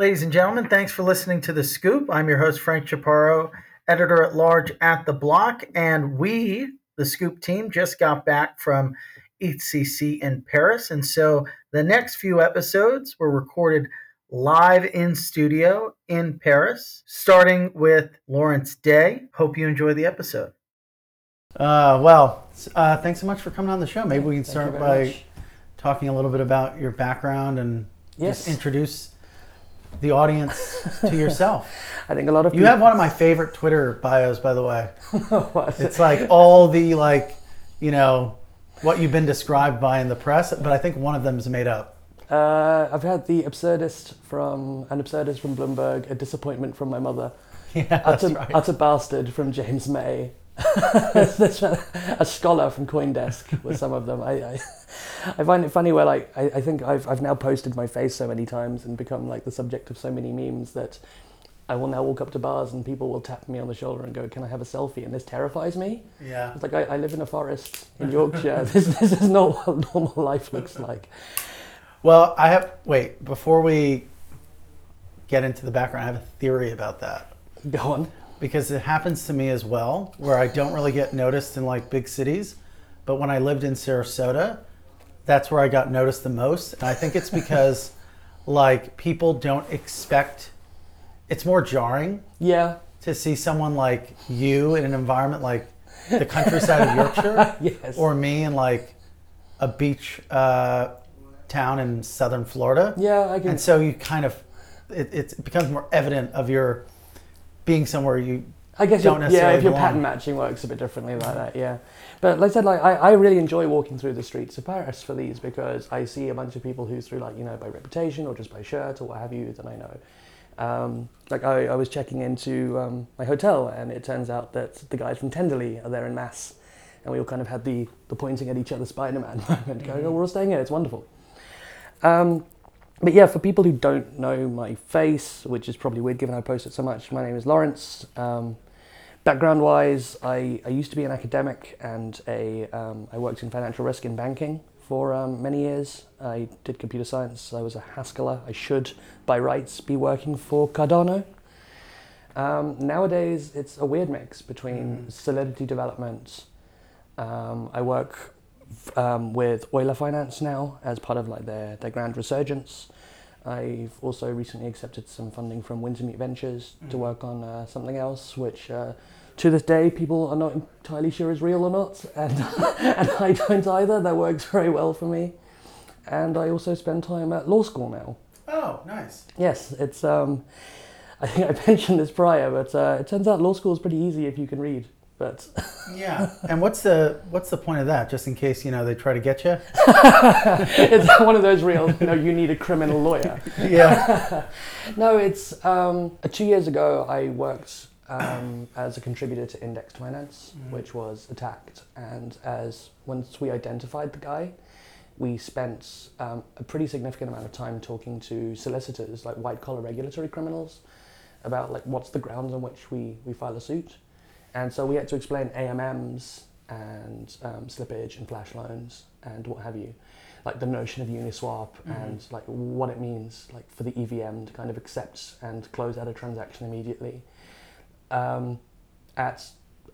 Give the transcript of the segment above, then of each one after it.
Ladies and gentlemen, thanks for listening to The Scoop. I'm your host, Frank Chaparro, editor at large at The Block. And we, the Scoop team, just got back from EthCC in Paris. And so the next few episodes were recorded live in studio in Paris, starting with Laurence Day. Hope you enjoy the episode. Uh, well, uh, thanks so much for coming on the show. Maybe we can Thank start by much. talking a little bit about your background and Yes. just introduce the audience to yourself. I think a lot of You people. have one of my favorite Twitter bios, by the way. It's like all the like, you know, what you've been described by in the press, but I think one of them is made up. Uh, I've had the absurdist from an absurdist from Bloomberg, a disappointment from my mother, Yeah, utter, right. utter bastard from James May, a scholar from CoinDesk with some of them. I, I, I find it funny where like I, I think I've I've now posted my face so many times and become like the subject of so many memes that. I will now walk up to bars and people will tap me on the shoulder and go, "Can I have a selfie?" And this terrifies me. Yeah. It's like I, I live in a forest in Yorkshire. this, this is not what normal life looks like. Well, I have wait before we get into the background. I have a theory about that Go on. Because it happens to me as well, where I don't really get noticed in like big cities, but when I lived in Sarasota, that's where I got noticed the most. And I think it's because like people don't expect. It's more jarring Yeah. to see someone like you in an environment like the countryside of Yorkshire, Yes. or me in like a beach uh, town in southern Florida. Yeah, I can. And so you kind of, it, it becomes more evident of your being somewhere you. I guess don't your- yeah, if your belong. pattern matching works a bit differently like that, yeah. But like I said, like I, I really enjoy walking through the streets of Paris for these because I see a bunch of people who, through like you know by reputation or just by shirt or what have you, that I know. Um, like I, I was checking into um, my hotel, and it turns out that the guys from Tenderly are there in mass, and we all kind of had the the pointing at each other Spider-Man moment, going, "Oh, we're all staying here. It's wonderful." Um, but yeah, for people who don't know my face, which is probably weird given I post it so much, my name is Laurence. Um, background wise, I, I used to be an academic and a, um, I worked in financial risk in banking for um, many years. I did computer science. I was a Haskeller. I should, by rights, be working for Cardano. Um, nowadays, it's a weird mix between solidity development. Um, I work um, with Euler Finance now as part of like their, their grand resurgence. I've also recently accepted some funding from Wintermute Ventures to work on uh, something else, which uh, to this day people are not entirely sure is real or not, and, and I don't either. That works very well for me. And I also spend time at law school now. Oh, nice. Yes, it's. Um, I think I mentioned this prior, but uh, it turns out law school is pretty easy if you can read. But Yeah. and what's the what's the point of that? Just in case you know they try to get you. it's one of those real, you know, you need a criminal lawyer. Yeah. No, it's um, two years ago. I worked um, as a contributor to Indexed Finance, which was attacked, and as once we identified the guy, we spent um, a pretty significant amount of time talking to solicitors, like white collar regulatory criminals, about like what's the grounds on which we we file a suit, and so we had to explain AMMs and um, slippage and flash loans and what have you like the notion of Uniswap and like what it means like for the EVM to kind of accept and close out a transaction immediately um, at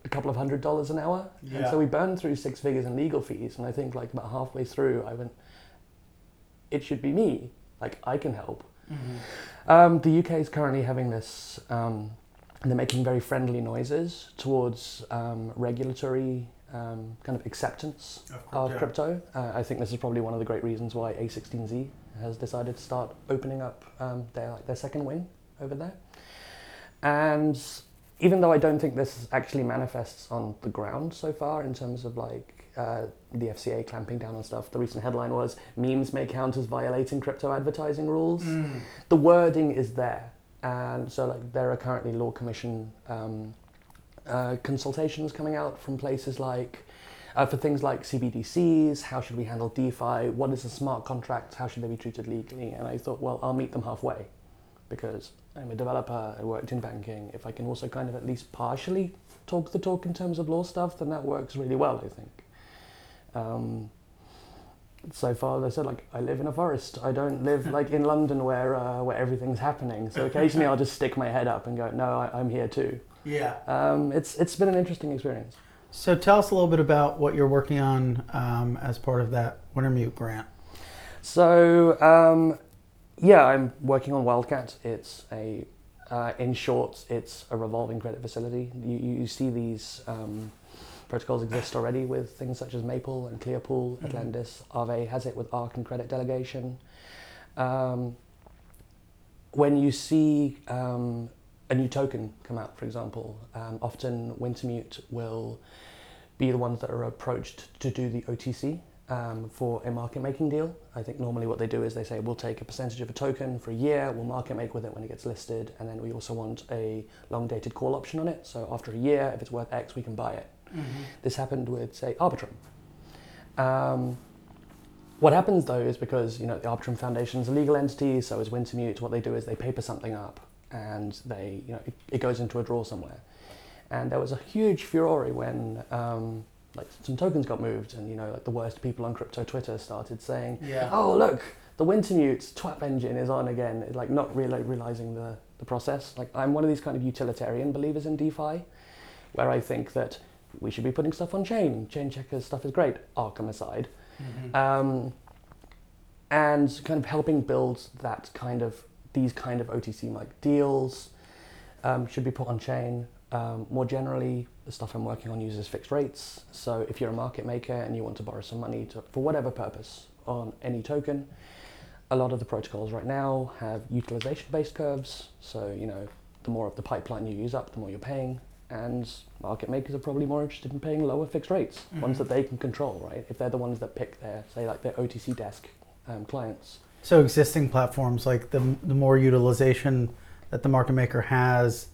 a couple of hundred dollars an hour. And Yeah. so we burned through six figures in legal fees, and I think like about halfway through, I went, it should be me. Like I can help. Um, the UK is currently having this. Um, they're making very friendly noises towards um, regulatory um, kind of acceptance of crypto. Uh, I think this is probably one of the great reasons why A16Z has decided to start opening up um, their like their second wing over there. And even though I don't think this actually manifests on the ground so far in terms of like uh, the FCA clamping down on stuff, the recent headline was memes may count as violating crypto advertising rules. The wording is there, and so like there are currently law commission um, uh, consultations coming out from places like uh, for things like CBDCs, how should we handle DeFi, what is a smart contract, how should they be treated legally, and I thought, well, I'll meet them halfway because I'm a developer, I worked in banking. If I can also kind of at least partially talk the talk in terms of law stuff, then that works really well, I think. Um, so far they said like I live in a forest. I don't live like in London where uh, where everything's happening. So occasionally I'll just stick my head up and go, no, I, I'm here too. Yeah. Um, it's it's been an interesting experience. So tell us a little bit about what you're working on um, as part of that Wintermute grant. So um, yeah, I'm working on Wildcat. It's a uh, in short, it's a revolving credit facility. You, you see these um, protocols exist already with things such as Maple and Clearpool, Atlendis. Aave has it with Arc and Credit Delegation. Um, when you see um, a new token come out, for example, um, often Wintermute will be the ones that are approached to do the OTC um, for a market making deal. I think normally what they do is they say we'll take a percentage of a token for a year, we'll market make with it when it gets listed, and then we also want a long dated call option on it. So after a year, if it's worth X, we can buy it. Mm-hmm. This happened with, say, Arbitrum. Um, what happens though is because you know the Arbitrum Foundation is a legal entity, so is Wintermute. What they do is they paper something up, and they you know it, it goes into a drawer somewhere. And there was a huge furore when um, like some tokens got moved, and you know, like the worst people on crypto Twitter started saying, Yeah. "Oh, look, the Wintermute twap engine is on again." It's like not really realizing the the process. Like I'm one of these kind of utilitarian believers in DeFi, where I think that we should be putting stuff on chain. Chain checkers stuff is great, Arkham aside, um, and kind of helping build that kind of these kind of OTC like deals um, should be put on chain. Um, more generally, the stuff I'm working on uses fixed rates. So if you're a market maker and you want to borrow some money to, for whatever purpose on any token, a lot of the protocols right now have utilization-based curves. So you know, the more of the pipeline you use up, the more you're paying. And market makers are probably more interested in paying lower fixed rates, ones that they can control, right? If they're the ones that pick their, say, like their OTC desk um, clients. So existing platforms, like the the more utilization that the market maker has,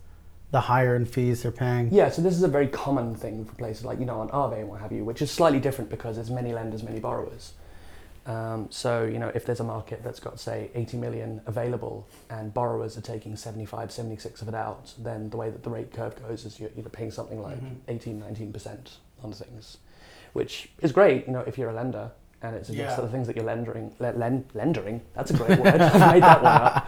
the higher in fees they're paying. Yeah, so this is a very common thing for places like, you know, on Aave and what have you, which is slightly different because there's many lenders, many borrowers. Um, so, you know, if there's a market that's got, say, 80 million available and borrowers are taking 75, 76 of it out, then the way that the rate curve goes is you're, you're paying something like Mhm. 18, 19% on things, which is great, you know, if you're a lender and it's suggests Yeah. the things that you're lendering, le- len- lendering, that's a great word, I made that one up,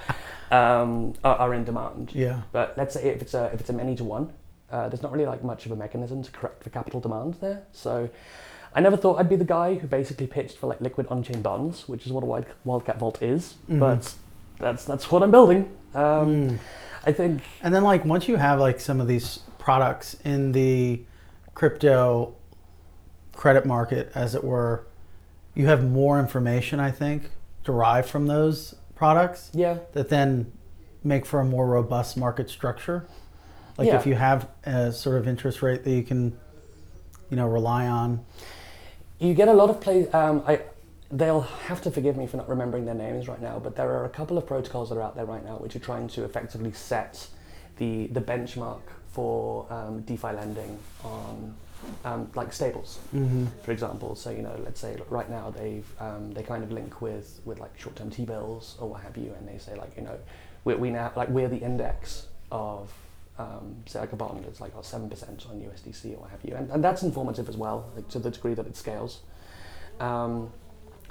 um, are, are in demand. Yeah. But let's say if it's a if it's a many to one, uh, there's not really like much of a mechanism to correct for capital demand there. So I never thought I'd be the guy who basically pitched for like liquid on-chain bonds, which is what a Wild, Wildcat Vault is. Mhm. But that's that's what I'm building. Um, Mm. I think And then like once you have like some of these products in the crypto credit market, as it were, you have more information, I think, derived from those products yeah, that then make for a more robust market structure. Like Yeah. if you have a sort of interest rate that you can, you know, rely on. You get a lot of play. Um, I they'll have to forgive me for not remembering their names right now, but there are a couple of protocols that are out there right now which are trying to effectively set the the benchmark for um, DeFi lending on um, like stables. Mm-hmm. for example. So you know, let's say right now they've um, they kind of link with with like short-term T-bills or what have you, and they say like you know, we we now like we're the index of um, say like a bond. It's like seven percent on USDC or what have you, and, and that's informative as well, like to the degree that it scales. Um,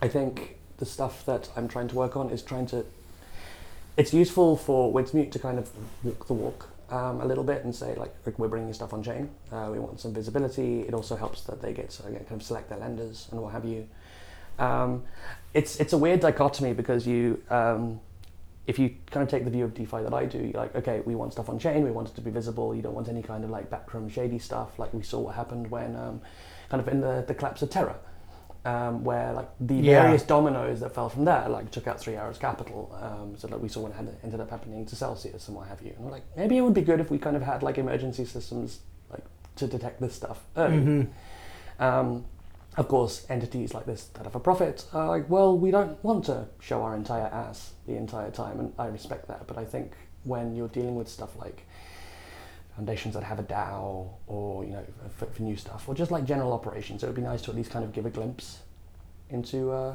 I think the stuff that I'm trying to work on is trying to. It's useful for Wintermute to kind of walk the walk um, a little bit and say like we're bringing stuff on chain. Uh, we want some visibility. It also helps that they get to again, kind of select their lenders and what have you. Um, it's it's a weird dichotomy because you um, if you kind of take the view of DeFi that I do, you're like okay, we want stuff on chain. We want it to be visible. You don't want any kind of like backroom shady stuff like we saw what happened when um, kind of in the the collapse of Terra. Um, where like the Yeah. various dominoes that fell from there like took out Three Arrows Capital um, so like we saw what had ended up happening to Celsius and what have you and we're like maybe it would be good if we kind of had like emergency systems like to detect this stuff early Mm-hmm. Of course, entities like this that have a profit are like, well, we don't want to show our entire ass the entire time, and I respect that. But I think when you're dealing with stuff like foundations that have a DAO or you know for, for new stuff, or just like general operations, it would be nice to at least kind of give a glimpse into uh,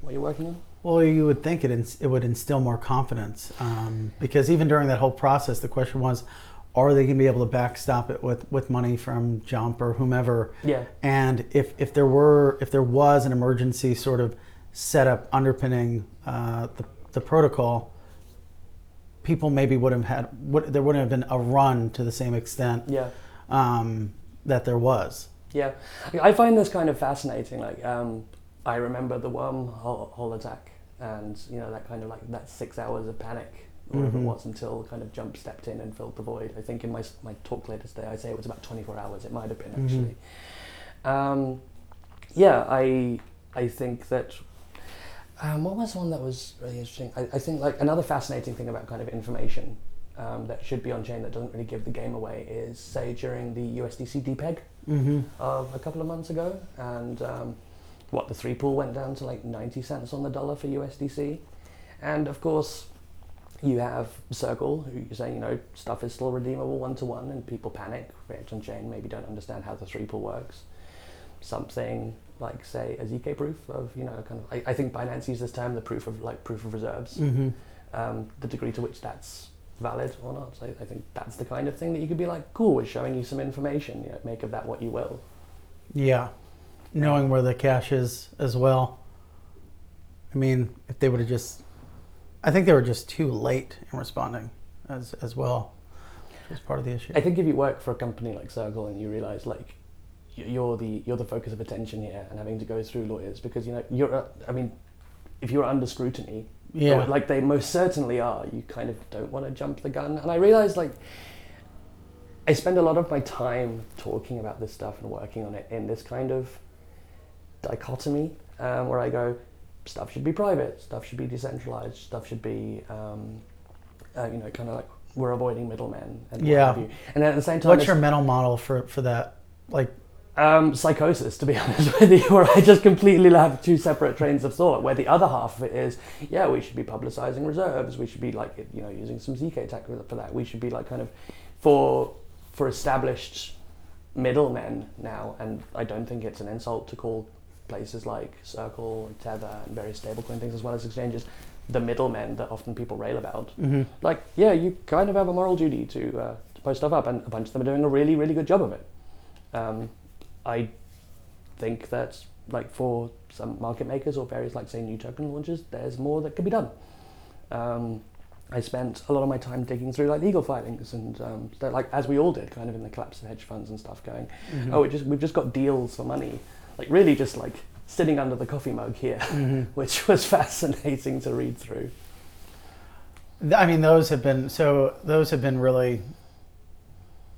what you're working on. Well, you would think it it would instill more confidence um, because even during that whole process, the question was, are they going to be able to backstop it with, with money from Jump or whomever? Yeah, And if, if there were if there was an emergency sort of setup underpinning uh, the, the protocol, people maybe would have had would, there wouldn't have been a run to the same extent Yeah. um, that there was. Yeah, I find this kind of fascinating. Like, um, I remember the wormhole hole attack, and you know that kind of like that six hours of panic, or whatever it was, until kind of Jump stepped in and filled the void. I think in my my talk later today, I say it was about 24 hours. It might have been Mhm. actually. Um, yeah, I I think that. Um, what was one that was really interesting? I, I think like another fascinating thing about kind of information um, that should be on chain that doesn't really give the game away is say during the USDC depeg Mm-hmm. of a couple of months ago, and um, what the three pool went down to like 90 cents on the dollar for USDC. And of course, you have Circle, who you say, you know, stuff is still redeemable one to one, and people panic, react on chain, maybe don't understand how the three pool works. Something like, say, a ZK proof of, you know, kind of, I, I think Binance uses this term, the proof of like proof of reserves Mm-hmm. um, the degree to which that's valid or not. So I think that's the kind of thing that you could be like, cool, we're showing you some information. You know, make of that what you will. Yeah, knowing where the cash is as well. I mean, if they would have just, I think they were just too late in responding as as well. Was part of the issue. I think if you work for a company like Circle and you realize like you're the you're the focus of attention here and having to go through lawyers because you know you're I mean if you're under scrutiny Yeah. like they most certainly are you kind of don't want to jump the gun and I realize like I spend a lot of my time talking about this stuff and working on it in this kind of dichotomy um, where I go stuff should be private stuff should be decentralized stuff should be um, uh, you know kind of like we're avoiding middlemen and what Yeah. have you. and at the same time What's your mental model for for that? Like, um, psychosis, to be honest with you, where I just completely have two separate trains of thought. Where the other half of it is, yeah, we should be publicizing reserves. We should be like, you know, using some zk tech for that. We should be like kind of for for established middlemen now. And I don't think it's an insult to call places like Circle, and Tether, and various stablecoin things as well as exchanges the middlemen that often people rail about mhm. like yeah you kind of have a moral duty to, uh, to post stuff up and a bunch of them are doing a really really good job of it um, i think that like for some market makers or various like say new token launches there's more that could be done um, i spent a lot of my time digging through like legal filings and um, like as we all did kind of in the collapse of hedge funds and stuff going Mhm. oh just we've just got deals for money like really just like sitting under the coffee mug here Mhm. which was fascinating to read through I mean, those have been so. Those have been really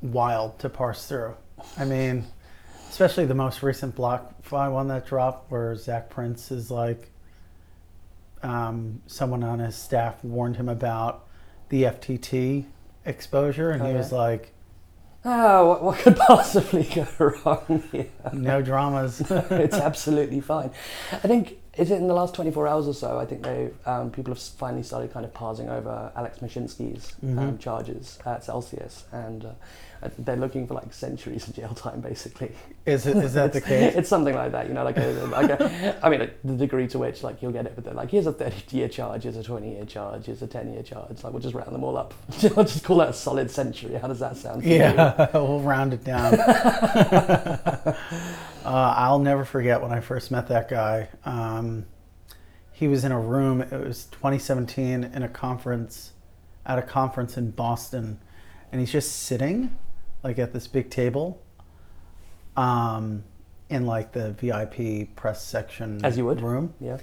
wild to parse through. I mean, especially the most recent block. BlockFi one that dropped, where Zac Prince is like, um, someone on his staff warned him about the FTT exposure, and Oh, he yeah? was like, Ah, what, what could possibly go wrong here? "No dramas." it's absolutely fine. I think is it in the last 24 hours or so. I think they um, people have finally started kind of parsing over Alex Mashinsky's um, Mhm. charges at Celsius, and uh, they're looking for like centuries of jail time, basically. Is it? Is that the case? It's something like that, you know, like a, like a, I mean, like the degree to which like you'll get it, but they're like, here's a 30 year charge, here's a 20 year charge, here's a 10 year charge. Like we'll just round them all up. I'll just call that a solid century. How does that sound? to you? Yeah, we'll round it down. Uh, I'll never forget when I first met that guy. Um, he was in a room. It was 2017 in a conference, at a conference in Boston, and he's just sitting, like at this big table, um, in like the VIP press section As you would. room, Yeah.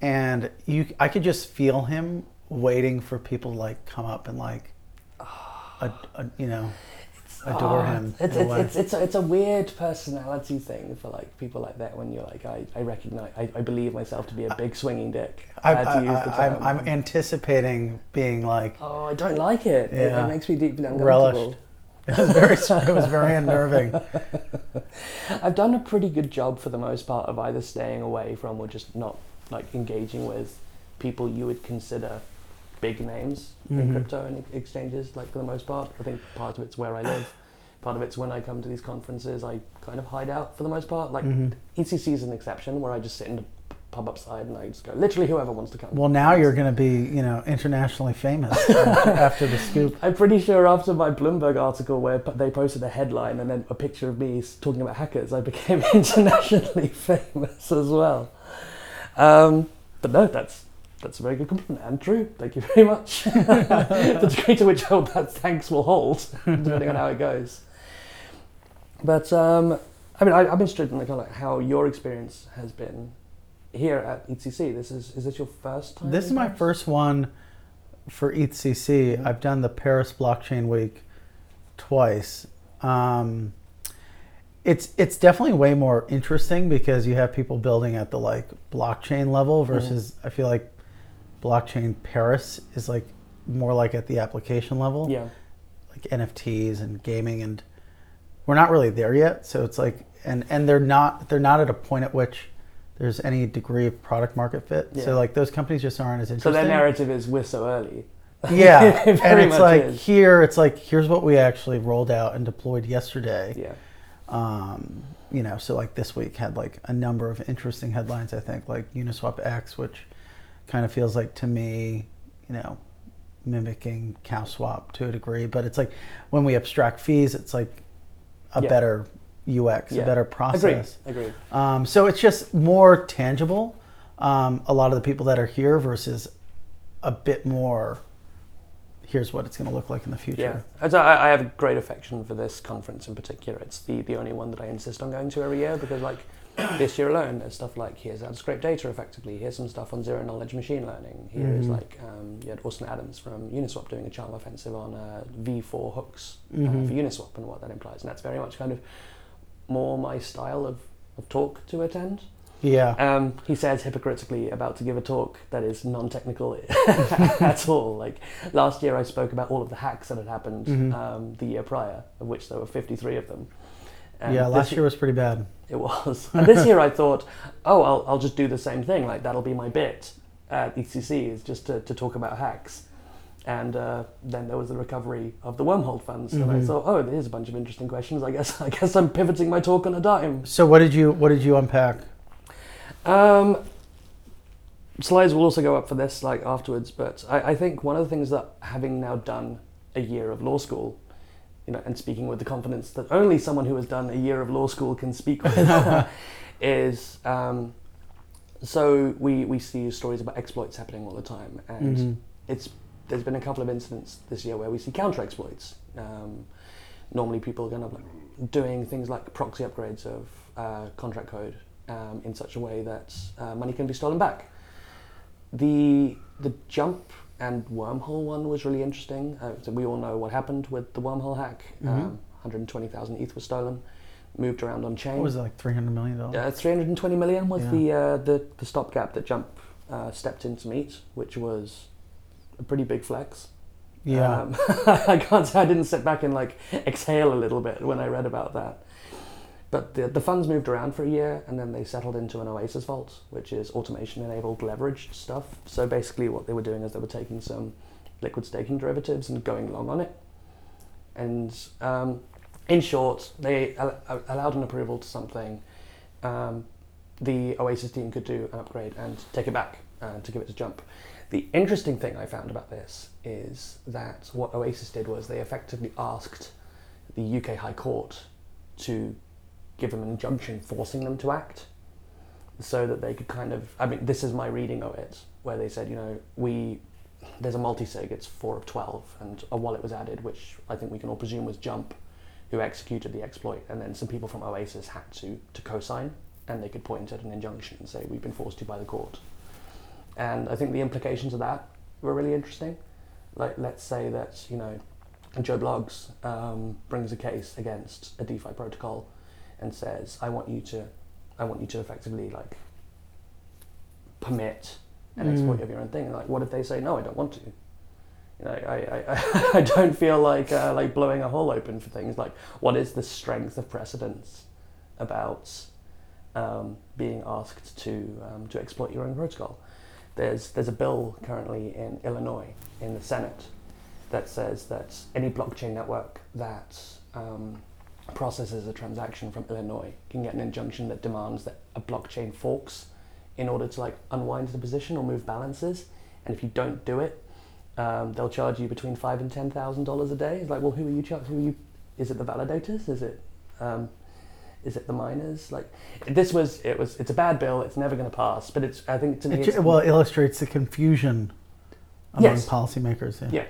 and you, I could just feel him waiting for people to like come up and like, ad, ad- you know, adore Oh, him. It's, a it's, it's, it's, a, it's a weird personality thing for like people like that when you're like, I, I recognize, I, I believe myself to be a big swinging dick. I, had to I, use the I, I'm. I'm anticipating being like oh, I don't like it. It, Yeah. it makes me deeply uncomfortable. relished. It was very, it was very unnerving. I've done a pretty good job for the most part of either staying away from or just not like engaging with people you would consider big names in Mhm. crypto and exchanges. Like for the most part, I think part of it's where I live. Part of it's when I come to these conferences, I kind of hide out for the most part. Like Mhm. ECC is an exception where I just sit in the pub upside and I just go, literally whoever wants to come. Well, now you're going to be, you know, internationally famous after the scoop. I'm pretty sure after my Bloomberg article where they posted a headline and then a picture of me talking about hackers, I became internationally famous as well. Um, but no, that's that's a very good compliment Andrew. Thank you very much. the degree to which I hope that thanks will hold, depending on how it goes. But um, I mean, I, I'm interested in the kind of like how your experience has been here at EthCC. This is is this your first time? This is my first one for ETHCC. I've done the Paris Blockchain Week twice. Um, it's it's definitely way more interesting because you have people building at the like blockchain level versus I feel like blockchain Paris is like more like at the application level, Yeah. like NFTs and gaming, and we're not really there yet. So it's like and and they're not they're not at a point at which there's any degree of product market fit. Yeah. So like those companies just aren't as interesting. So their narrative is we're so early. Yeah, It and it's like is. here, it's like here's what we actually rolled out and deployed yesterday. Yeah. Um, you know, so like this week had like a number of interesting headlines. I think like Uniswap X, which kind of feels like to me, you know, mimicking CowSwap to a degree. But it's like when we abstract fees, it's like a Yeah. better UX, Yeah. a better process. Agreed. Um, so it's just more tangible. Um, a lot of the people that are here versus a bit more. Here's what it's going to look like in the future. Yeah, I, I have a great affection for this conference in particular. It's the, the only one that I insist on going to every year because, like, this year alone, there's stuff like here's how to scrape data effectively. Here's some stuff on zero knowledge machine learning. Here's Mhm. like um, you had Austin Adams from Uniswap doing a charm offensive on uh, V4 hooks uh, Mhm. for Uniswap and what that implies, and that's very much kind of more my style of, of talk to attend. Yeah. Um, he says hypocritically about to give a talk that is non-technical at all. Like last year, I spoke about all of the hacks that had happened Mhm. um, the year prior, of which there were 53 of them. And yeah. Last year was pretty bad. it was. And this year, I thought, oh, I'll, I'll just do the same thing. Like that'll be my bit at ECC is just to, to talk about hacks. And uh, then there was the recovery of the wormhole funds, and I Mhm. thought, oh, there's a bunch of interesting questions. I guess I guess I'm pivoting my talk on a dime. So what did you what did you unpack? Um, slides will also go up for this like afterwards, but I, I think one of the things that having now done a year of law school, you know, and speaking with the confidence that only someone who has done a year of law school can speak with, is um, so we we see stories about exploits happening all the time, and Mhm. it's there's been a couple of incidents this year where we see counter exploits. Um, normally, people are kind of like doing things like proxy upgrades of uh, contract code um, in such a way that uh, money can be stolen back. The the jump and wormhole one was really interesting. Uh, so we all know what happened with the wormhole hack. Mhm. Um, 120,000 ETH was stolen, moved around on chain. What was it like three hundred million dollars? Uh, 320 million was Yeah. the, uh, the the stopgap that Jump uh, stepped in to meet, which was a pretty big flex. yeah. Um, I can't say I didn't sit back and like exhale a little bit when I read about that. But the, the funds moved around for a year and then they settled into an Oasis vault, which is automation enabled leveraged stuff. So basically, what they were doing is they were taking some liquid staking derivatives and going long on it. And um, in short, they al- al- allowed an approval to something. Um, the Oasis team could do an upgrade and take it back uh, to give it to Jump. The interesting thing I found about this is that what Oasis did was they effectively asked the UK High Court to give them an injunction forcing them to act so that they could kind of I mean this is my reading of it where they said you know we there's a multi-sig it's 4 of 12 and a wallet was added which I think we can all presume was Jump who executed the exploit and then some people from Oasis had to to co-sign and they could point at an injunction and say we've been forced to by the court and I think the implications of that were really interesting. Like, let's say that you know, Joe Bloggs um, brings a case against a DeFi protocol and says, "I want you to, I want you to effectively like permit an Mm. exploit of your own thing." And like, what if they say, "No, I don't want to"? You know, I, I, I, I don't feel like uh, like blowing a hole open for things. Like, what is the strength of precedence about um, being asked to um, to exploit your own protocol? There's there's a bill currently in Illinois in the Senate that says that any blockchain network that um, processes a transaction from Illinois can get an injunction that demands that a blockchain forks in order to like unwind the position or move balances. And if you don't do it, um, they'll charge you between five and ten thousand dollars a day. It's like, well, who are you charging? Who are you? Is it the validators? Is it? Um, is it the miners? Like this was it was it's a bad bill. It's never going to pass. But it's I think to me It, well, it illustrates the confusion among Yes. policymakers. Yeah. yeah,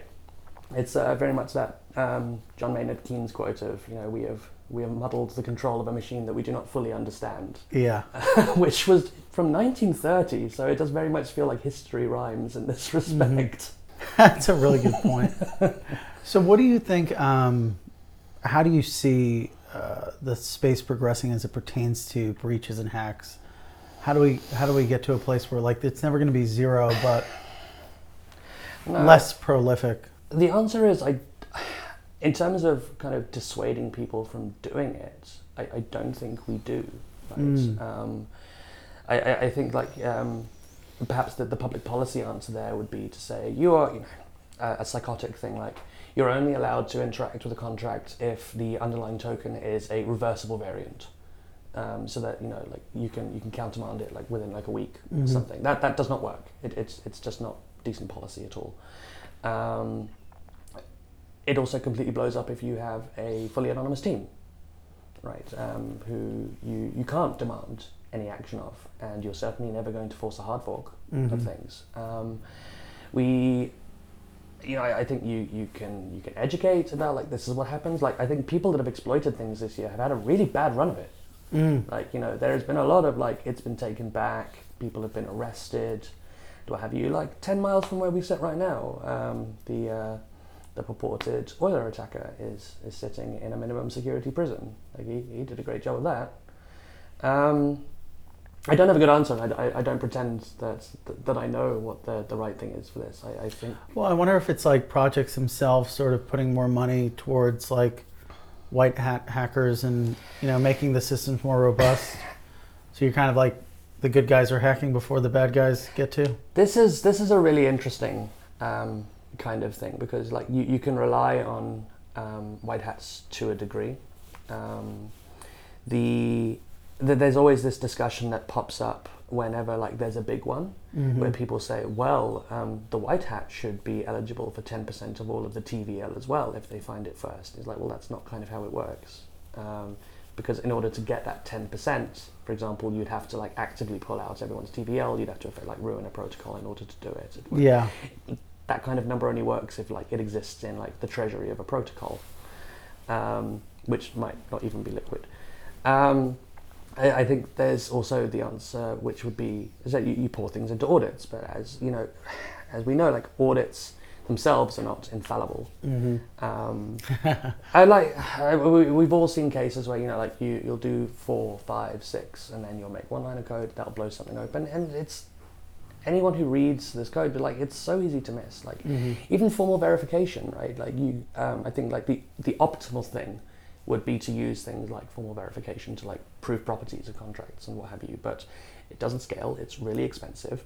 it's uh, very much that um, John Maynard Keynes quote of you know we have we have muddled the control of a machine that we do not fully understand, Yeah. which was from 1930. So it does very much feel like history rhymes in this respect. That's a really good point. so, what do you think? Um, how do you see uh, the space progressing as it pertains to breaches and hacks? How do we how do we get to a place where like it's never going to be zero, but No. less prolific? The answer is I, in terms of kind of dissuading people from doing it, I, I don't think we do. Right? Mm. Um, I, I, I think like um, perhaps the, the public policy answer there would be to say you are you know a, a psychotic thing like you're only allowed to interact with a contract if the underlying token is a reversible variant. Um, so that you know, like you can you can countermand it like within like a week or Mhm. something. That that does not work. It, it's it's just not decent policy at all. Um, it also completely blows up if you have a fully anonymous team, right? Um, who you, you can't demand any action of, and you're certainly never going to force a hard fork of Mhm. things. Um, we, you know, I, I think you, you can you can educate about like this is what happens. Like I think people that have exploited things this year have had a really bad run of it. Mm. Like, you know, there's been a lot of like, it's been taken back, people have been arrested, do I have you? Like 10 miles from where we sit right now, um, the, uh, the purported Euler attacker is, is sitting in a minimum security prison. Like, he, he did a great job of that. Um, I don't have a good answer, I, I, I don't pretend that, that, that I know what the, the right thing is for this. I, I think Well, I wonder if it's like projects themselves sort of putting more money towards like white hat hackers and you know making the systems more robust. So you're kind of like the good guys are hacking before the bad guys get to. This is this is a really interesting um, kind of thing because like you, you can rely on um, white hats to a degree. Um, the, the there's always this discussion that pops up whenever like there's a big one Mm-hmm. where people say, well, um, the white hat should be eligible for 10% of all of the TVL as well if they find it first. It's like, well, that's not kind of how it works. Because in order to get that 10%, for example, you'd have to like actively pull out everyone's TVL. You'd have to like ruin a protocol in order to do it. It Yeah. That kind of number only works if like it exists in like the treasury of a protocol, um, which might not even be liquid. Um, I, I think there's also the answer, which would be is that you, you pour things into audits, but as you know, as we know, like audits themselves are not infallible. Mm-hmm. Um, I like I, we, we've all seen cases where you know like you you'll do four, five, six, and then you'll make one line of code that'll blow something open, and it's anyone who reads this code, but like it's so easy to miss. Like Mm-hmm. even formal verification, right? Like you, um, I think like the the optimal thing would be to use things like formal verification to like prove properties of contracts and what have you. But it doesn't scale. It's really expensive,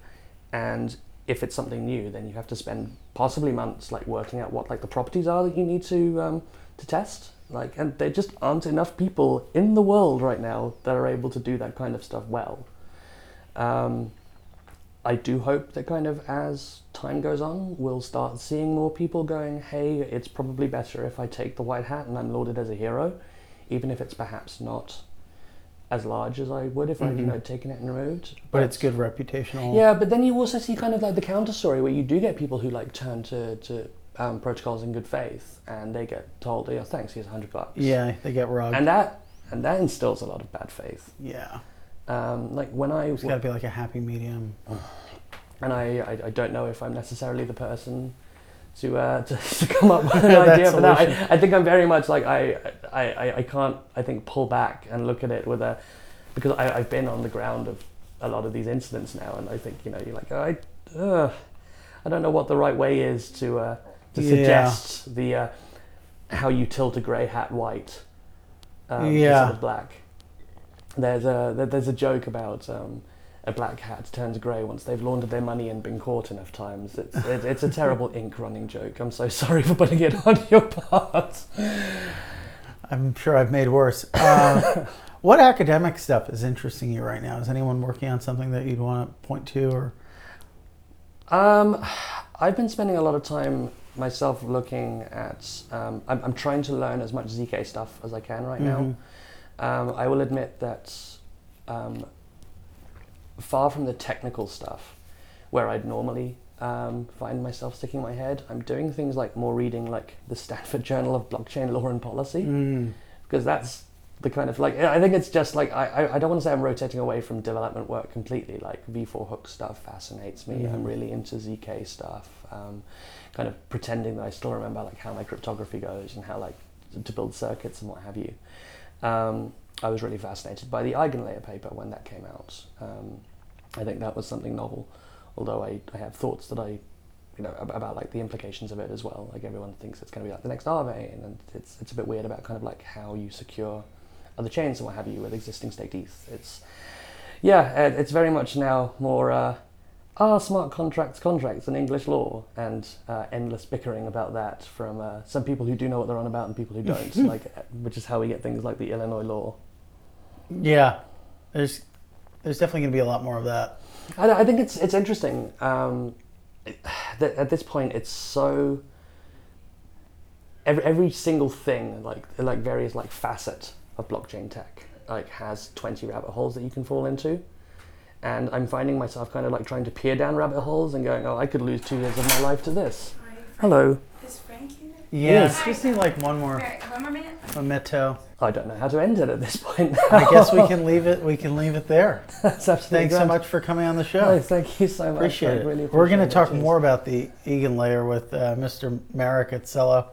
and if it's something new, then you have to spend possibly months like working out what like the properties are that you need to um, to test. Like, and there just aren't enough people in the world right now that are able to do that kind of stuff well. Um, I do hope that kind of as time goes on, we'll start seeing more people going, hey, it's probably better if I take the white hat and I'm lauded as a hero, even if it's perhaps not as large as I would if I'd you Mhm. know taken it and removed. But it's good reputational. Yeah, but then you also see kind of like the counter story where you do get people who like turn to, to um, protocols in good faith and they get told, yeah, thanks, here's a hundred bucks. Yeah, they get rugged. And that and that instills a lot of bad faith. yeah. Um, like when I It's got to be like a happy medium. and I, I, I don't know if I'm necessarily the person to uh, to, to come up with an idea for that. I, I think I'm very much like I, I, I, I can't I think pull back and look at it with a because I, I've been on the ground of a lot of these incidents now, and I think you know you're like I uh, I don't know what the right way is to uh, to Yeah. suggest the uh, how you tilt a grey hat white um, Yeah. instead of black. There's a there's a joke about um, a black hat turns grey once they've laundered their money and been caught enough times. It's it, it's a terrible ink running joke. I'm so sorry for putting it on your part. I'm sure I've made worse. Uh, what academic stuff is interesting you right now? Is anyone working on something that you'd want to point to, or Um, I've been spending a lot of time myself looking at. Um, I'm, I'm trying to learn as much zk stuff as I can right Mhm. now. Um, I will admit that um, far from the technical stuff, where I'd normally um, find myself sticking my head, I'm doing things like more reading like the Stanford Journal of Blockchain Law and Policy Mm. because that's the kind of like I think it's just like I, I, don't want to say I'm rotating away from development work completely. Like V4 hook stuff fascinates me. I'm Mhm. really into zk stuff. Um, kind of pretending that I still remember like how my cryptography goes and how like to build circuits and what have you. Um, I was really fascinated by the eigenlayer paper when that came out. Um, I think that was something novel, although I, I have thoughts that I you know, ab- about like the implications of it as well. Like everyone thinks it's going to be like the next Aave, and it's it's a bit weird about kind of like how you secure other chains and what have you with existing staked ETH. It's yeah, it's very much now more uh, are smart contracts contracts in English law, and uh, endless bickering about that from uh, some people who do know what they're on about and people who don't. like, uh, which is how we get things like the Illinois law. Yeah, there's there's definitely going to be a lot more of that. I, I think it's it's interesting. Um, that at this point, it's so every every single thing, like like various like facet of blockchain tech, like has twenty rabbit holes that you can fall into, and I'm finding myself kind of like trying to peer down rabbit holes and going, oh, I could lose two years of my life to this. Hi, Frank. Hello. Is Frank here? Yeah, Yes. just need like one more Alright, one more minute. memento. I don't know how to end it at this point. I guess we can leave it. We can leave it there. That's absolutely Thanks so grand. much for coming on the No, show. thank you so much. Appreciate I it. really We're going to appreciate it. talk Cheers. more about the EigenLayer with uh, Mr. Merrick at Celo.